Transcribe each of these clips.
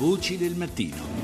Voci del mattino.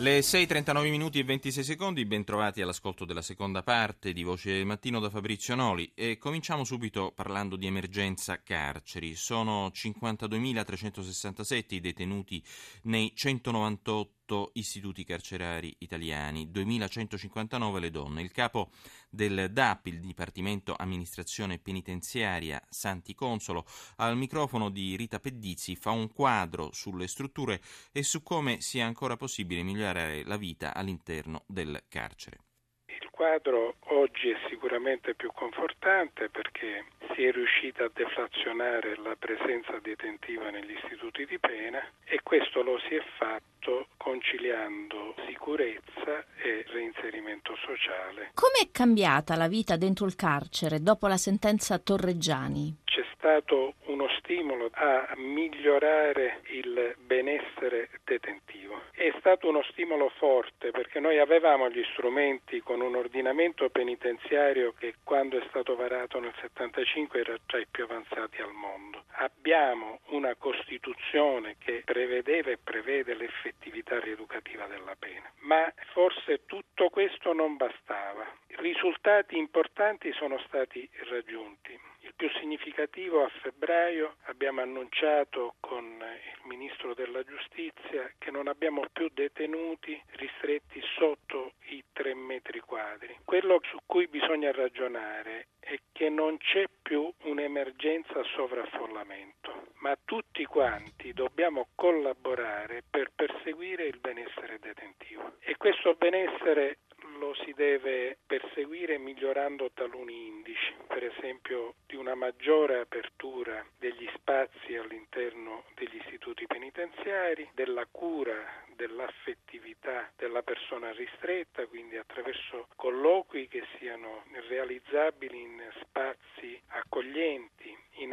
Le 6.39 minuti e 26 secondi, ben trovati all'ascolto della seconda parte di Voce del Mattino da Fabrizio Noli e cominciamo subito parlando di emergenza carceri. Sono 52.367 i detenuti nei 198 istituti carcerari italiani, 2.159 le donne. Il capo del DAP, il Dipartimento Amministrazione Penitenziaria Santi Consolo, al microfono di Rita Pedizzi fa un quadro sulle strutture e su come sia ancora possibile migliorare la vita all'interno del carcere. Il quadro oggi è sicuramente più confortante perché si è riuscita a deflazionare la presenza detentiva negli istituti di pena e questo lo si è fatto conciliando sicurezza e reinserimento sociale. Come è cambiata la vita dentro il carcere dopo la sentenza Torreggiani? C'è stato uno stimolo a migliorare il benessere detentivo. È stato uno stimolo forte perché noi avevamo gli strumenti con un ordinamento penitenziario che quando è stato varato nel 75 era tra i più avanzati al mondo. Abbiamo una Costituzione che prevedeva e prevede l'effettività rieducativa della pena, ma forse tutto questo non bastava. Risultati importanti sono stati raggiunti più significativo a febbraio abbiamo annunciato con il Ministro della Giustizia che non abbiamo più detenuti ristretti sotto i tre metri quadri. Quello su cui bisogna ragionare è che non c'è più un'emergenza sovraffollamento, ma tutti quanti dobbiamo collaborare per perseguire il benessere detentivo. E questo benessere lo si deve perseguire migliorando taluni indici, per esempio maggiore apertura degli spazi all'interno degli istituti penitenziari, della cura, dell'affettività della persona ristretta, quindi attraverso colloqui che siano realizzabili in spazi accoglienti, in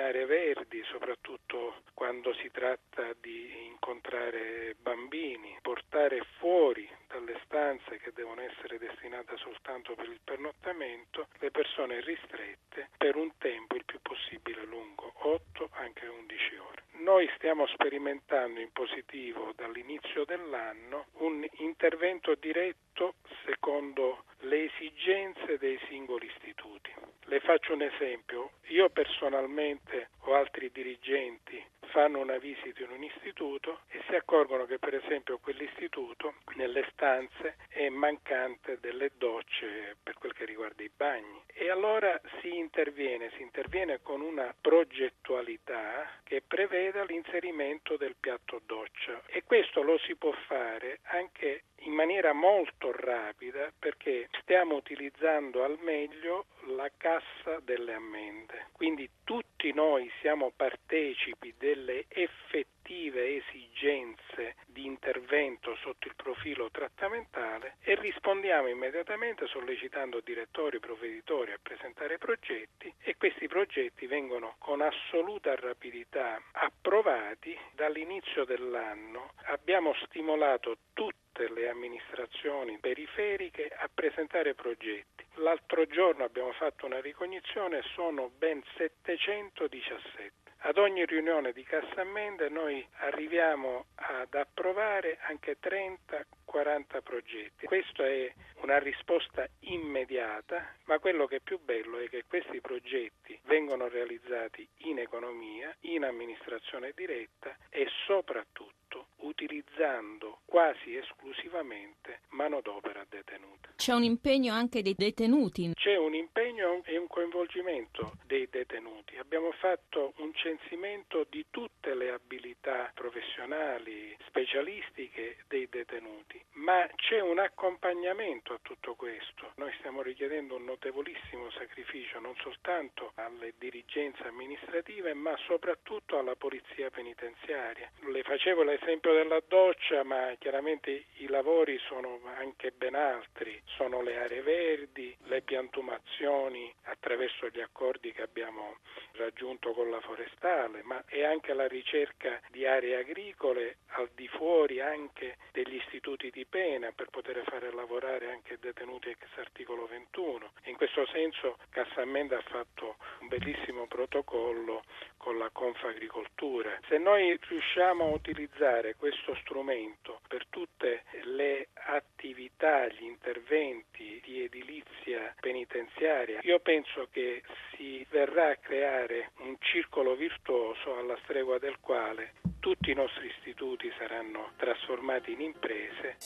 verdi, soprattutto quando si tratta di incontrare bambini, portare fuori dalle stanze che devono essere destinate soltanto per il pernottamento le persone ristrette per un tempo il più possibile lungo, 8 anche 11 ore. Noi stiamo sperimentando in positivo dall'inizio dell'anno un intervento diretto secondo le esigenze dei singoli istituti. Le faccio un esempio. Io personalmente o altri dirigenti fanno una visita in un istituto e si accorgono che per esempio quell'istituto nelle stanze è mancante delle docce per quel che riguarda i bagni. E allora si interviene, si interviene con una progettualità che preveda l'inserimento del piatto doccia. E questo lo si può fare anche maniera molto rapida perché stiamo utilizzando al meglio la cassa delle ammende. Quindi tutti noi siamo partecipi delle effettive esigenze di intervento sotto il profilo trattamentale e rispondiamo immediatamente sollecitando direttori provveditori a presentare progetti e questi progetti vengono con assoluta rapidità approvati dall'inizio dell'anno. Abbiamo stimolato tutti tutte le amministrazioni periferiche a presentare progetti. L'altro giorno abbiamo fatto una ricognizione, sono ben 717. Ad ogni riunione di Cassammende noi arriviamo ad approvare anche 30-40 progetti. Questa è una risposta immediata, ma quello che è più bello è che questi progetti vengono realizzati in economia, in amministrazione diretta e soprattutto utilizzando quasi esclusivamente manodopera detenuta. C'è un impegno anche dei detenuti? C'è un impegno e un coinvolgimento dei detenuti. Abbiamo fatto un censimento di tutte le abilità professionali, specialistiche dei detenuti, ma c'è un accompagnamento a tutto questo. Noi stiamo richiedendo un notevolissimo sacrificio non soltanto alle dirigenze amministrative, ma soprattutto alla polizia penitenziaria. Le facevo l'esempio della doccia, ma chiaramente i lavori sono anche ben altri, sono le aree verdi, le piantumazioni attraverso gli accordi che abbiamo raggiunto con la forestale, ma è anche la ricerca di aree agricole al di fuori anche degli istituti di pena per poter fare lavorare anche detenuti ex articolo 21. In questo senso Cassammenda ha fatto un bellissimo protocollo con la Confagricoltura. Se noi riusciamo a utilizzare questo strumento per tutte le attività, gli interventi di edilizia penitenziaria, io penso che si verrà a creare un circolo virtuoso alla stregua del quale tutti i nostri istituti saranno trasformati in imprese.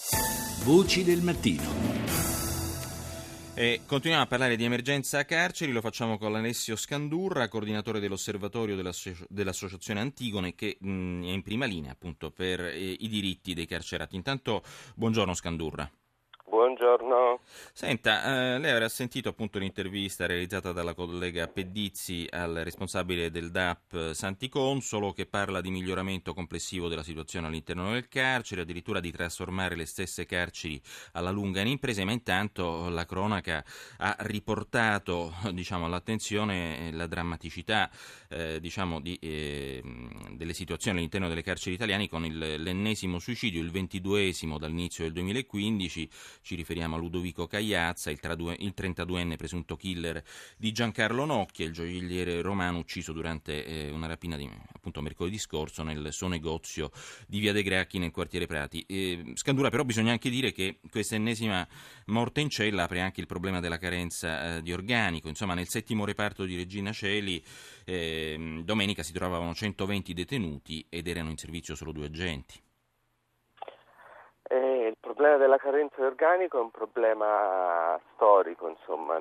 Voci del mattino. E continuiamo a parlare di emergenza carceri, lo facciamo con Alessio Scandurra, coordinatore dell'osservatorio dell'asso- dell'Associazione Antigone, che mh, è in prima linea appunto per eh, i diritti dei carcerati. Intanto, buongiorno Scandurra. Buongiorno. Senta, eh, lei avrà sentito appunto l'intervista realizzata dalla collega Pedizzi al responsabile del DAP Santi Consolo che parla di miglioramento complessivo della situazione all'interno del carcere, addirittura di trasformare le stesse carceri alla lunga in imprese, ma intanto la cronaca ha riportato diciamo, all'attenzione la drammaticità eh, diciamo, di, eh, delle situazioni all'interno delle carceri italiane con il, l'ennesimo suicidio, il ventiduesimo dall'inizio del 2015 ci riferiamo a Ludovico Cagliazza, il, 32enne presunto killer di Giancarlo Nocchia, il gioielliere romano ucciso durante eh, una rapina di, appunto mercoledì scorso nel suo negozio di Via De Gracchi nel quartiere Prati. Eh, Scandura però bisogna anche dire che questa ennesima morte in cella apre anche il problema della carenza eh, di organico, insomma nel settimo reparto di Regina Celi ehm, domenica si trovavano 120 detenuti ed erano in servizio solo due agenti. Eh, il problema della carenza di organico è un problema storico, insomma.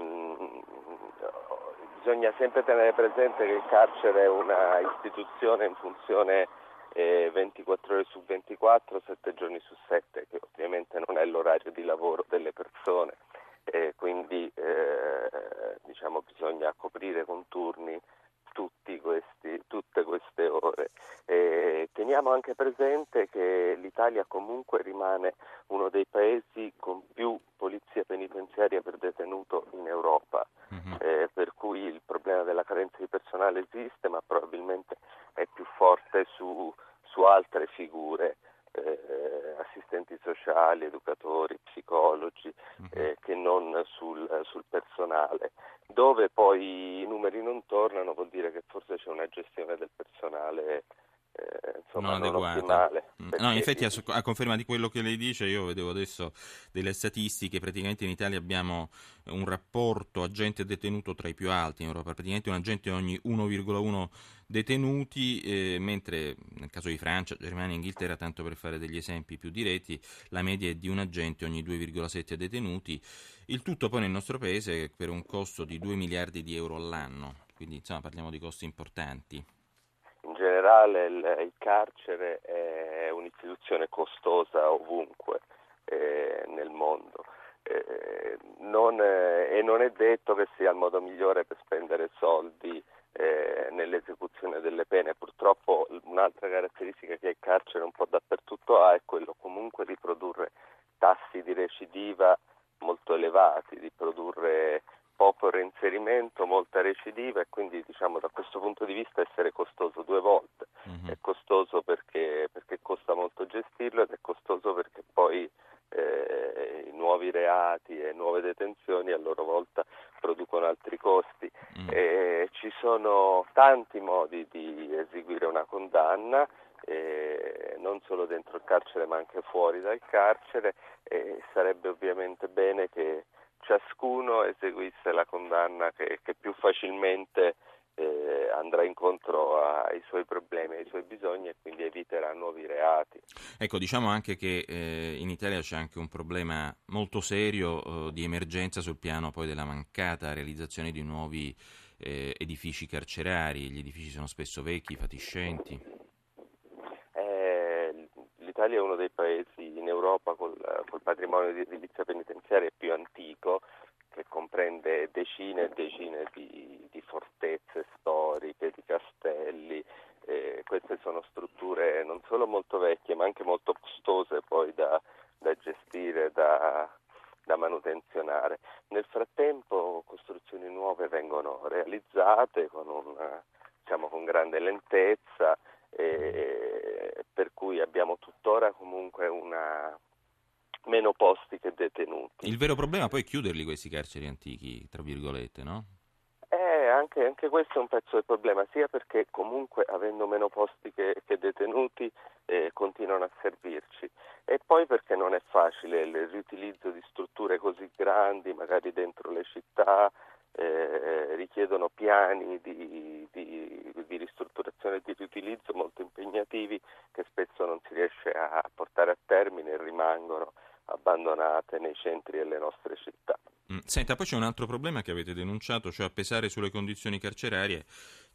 bisogna sempre tenere presente che il carcere è una istituzione in funzione eh, 24 ore su 24, 7 giorni su 7, che ovviamente non è l'orario di lavoro delle persone, eh, quindi diciamo, bisogna coprire con turni questi, tutte queste ore. E teniamo anche presente che l'Italia comunque rimane uno dei paesi con più polizia penitenziaria per detenuto in Europa, uh-huh. eh, per cui il problema della carenza di personale esiste, ma probabilmente è più forte su, su altre figure. Eh, assistenti sociali, educatori, psicologi, uh-huh. eh, che non sul, sul personale dove poi i numeri non tornano vuol dire che forse c'è una gestione del personale insomma, non, non ottimale. Mm. No, in effetti a, a, conferma di quello che lei dice, io vedevo adesso delle statistiche, praticamente in Italia abbiamo un rapporto agente detenuto tra i più alti in Europa, praticamente un agente ogni 1,1 detenuti, eh, mentre nel caso di Francia, Germania e Inghilterra, tanto per fare degli esempi più diretti, la media è di un agente ogni 2,7 detenuti, il tutto poi nel nostro paese per un costo di 2 miliardi di euro all'anno, quindi insomma parliamo di costi importanti generale il, il carcere è un'istituzione costosa ovunque eh, nel mondo. Eh, non, eh, e non è detto che sia il modo migliore per spendere soldi eh, nell'esecuzione delle pene. Purtroppo un'altra caratteristica che il carcere un po' dappertutto ha è quello comunque di produrre tassi di recidiva molto elevati, di produrre reinserimento, molta recidiva e quindi diciamo da questo punto di vista essere costoso due volte. Mm-hmm. È costoso perché, perché, costa molto gestirlo ed è costoso perché poi eh, i nuovi reati e nuove detenzioni a loro volta producono altri costi. Mm. Eh, ci sono tanti modi di eseguire una condanna. Eh, non solo dentro il carcere ma anche fuori dal carcere e sarebbe ovviamente bene che ciascuno eseguisse la condanna che, che più facilmente eh, andrà incontro ai suoi problemi, ai suoi bisogni e quindi eviterà nuovi reati. Ecco, diciamo anche che eh, in Italia c'è anche un problema molto serio eh, di emergenza sul piano poi della mancata realizzazione di nuovi eh, edifici carcerari, gli edifici sono spesso vecchi, fatiscenti l'Italia è uno dei paesi in Europa col, col patrimonio di edilizia penitenziaria più antico, che comprende decine e decine di, di fortezze storiche, di castelli. Eh, queste sono strutture non solo molto vecchie, ma anche molto costose poi da, da gestire, da, da manutenzionare. Nel frattempo costruzioni nuove vengono realizzate con, una, diciamo, con grande lentezza e, tuttora comunque una meno posti che detenuti. Il vero problema poi è chiuderli questi carceri antichi, tra virgolette, no? Eh, anche, anche, questo è un pezzo del problema, sia perché comunque avendo meno posti che, che detenuti eh, continuano a servirci e poi perché non è facile il riutilizzo di strutture così grandi, magari dentro le città, eh, richiedono piani di, di, di ristrutturazione e di riutilizzo molto impegnativi che spesso non si riesce a portare a termine e rimangono abbandonate nei centri delle nostre città. Mm. Senta, poi c'è un altro problema che avete denunciato, cioè a pesare sulle condizioni carcerarie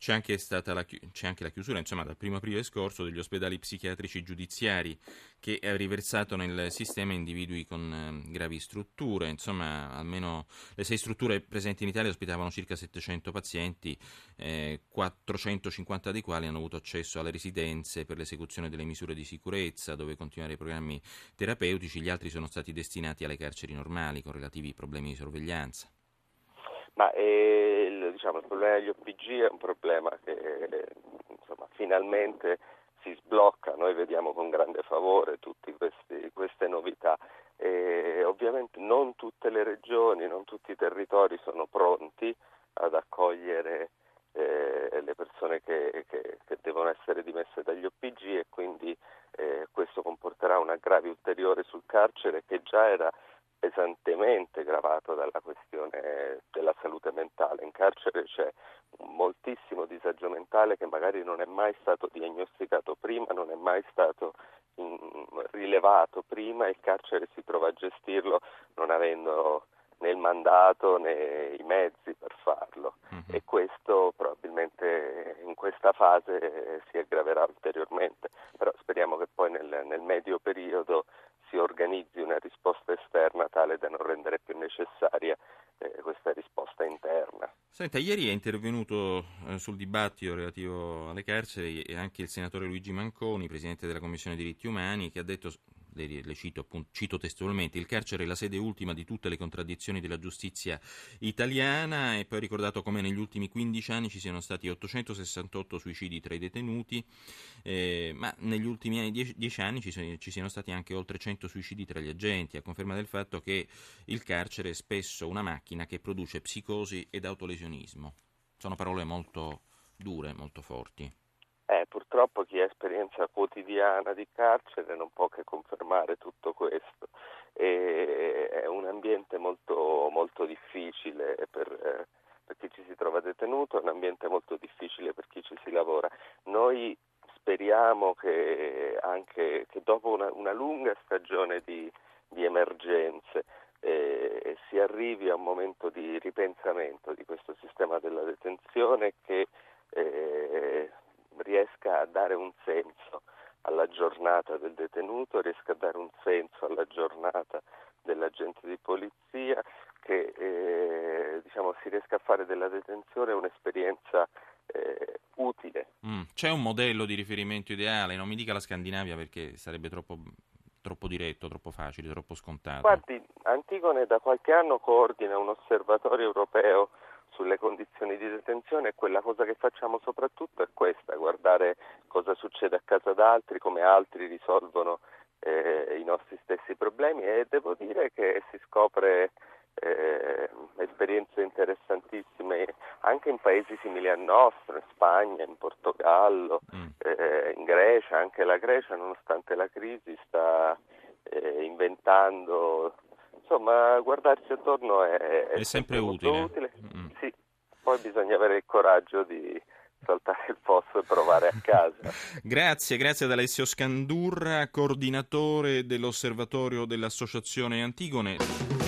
c'è anche, la, c'è anche la chiusura, insomma, dal primo aprile scorso degli ospedali psichiatrici giudiziari che ha riversato nel sistema individui con eh, gravi strutture, insomma, almeno le sei strutture presenti in Italia ospitavano circa 700 pazienti, eh, 450 dei quali hanno avuto accesso alle residenze per l'esecuzione delle misure di sicurezza, dove continuare i programmi terapeutici, gli altri sono stati destinati alle carceri normali con relativi problemi di sorveglianza. Ma eh, diciamo, il, problema degli OPG è un problema che insomma, finalmente si sblocca, noi vediamo con grande favore tutte queste novità. E, ovviamente non tutte le regioni, non tutti i territori sono pronti ad accogliere eh, le persone che, che, che, devono essere dimesse dagli OPG e quindi eh, questo comporterà un aggravio ulteriore sul carcere che già era pesantemente gravato dalla questione della salute mentale. In carcere c'è un moltissimo disagio non è mai stato diagnosticato prima, non è mai stato in, rilevato prima il carcere si trova a gestirlo non avendo né il mandato né i mezzi per farlo uh-huh. e questo probabilmente in questa fase si aggraverà ulteriormente, però speriamo che poi nel, nel medio periodo si organizzi una risposta esterna tale da non rendere più necessaria eh, questa risposta interna. Senta, ieri è intervenuto eh, sul dibattito relativo alle carceri anche il senatore Luigi Manconi, presidente della Commissione diritti umani, che ha detto le, cito, appunto, cito testualmente, il carcere è la sede ultima di tutte le contraddizioni della giustizia italiana e poi ricordato come negli ultimi 15 anni ci siano stati 868 suicidi tra i detenuti, eh, ma negli ultimi 10 anni ci, ci, siano stati anche oltre 100 suicidi tra gli agenti, a conferma del fatto che il carcere è spesso una macchina che produce psicosi ed autolesionismo. Sono parole molto dure, molto forti. Eh, purtroppo chi ha esperienza quotidiana di carcere non può che confermare tutto questo. E è un ambiente molto, molto difficile per, eh, per, chi ci si trova detenuto, è un ambiente molto difficile per chi ci si lavora. Noi speriamo che anche che dopo una, una lunga stagione di, di emergenze eh, si arrivi a un momento di ripensamento di questo sistema della detenzione che eh, riesca a dare un senso alla giornata del detenuto, riesca a dare un senso alla giornata dell'agente di polizia, che eh, diciamo, si riesca a fare della detenzione un'esperienza eh, utile. Mm, c'è un modello di riferimento ideale, non mi dica la Scandinavia perché sarebbe troppo, troppo diretto, troppo facile, troppo scontato. Guardi, Antigone da qualche anno coordina un osservatorio europeo sulle condizioni di detenzione e quella cosa che facciamo soprattutto è questa, guardare cosa succede a casa d'altri, come altri risolvono eh, i nostri stessi problemi e devo dire che si scopre eh, esperienze interessantissime anche in paesi simili al nostro, in Spagna, in Portogallo, mm. eh, in Grecia, anche la Grecia nonostante la crisi sta eh, inventando insomma guardarsi attorno è, è, è sempre, sempre utile. utile. Mm. Poi bisogna avere il coraggio di saltare il posto e provare a casa. grazie, grazie ad Alessio Scandurra, coordinatore dell'osservatorio dell'Associazione Antigone.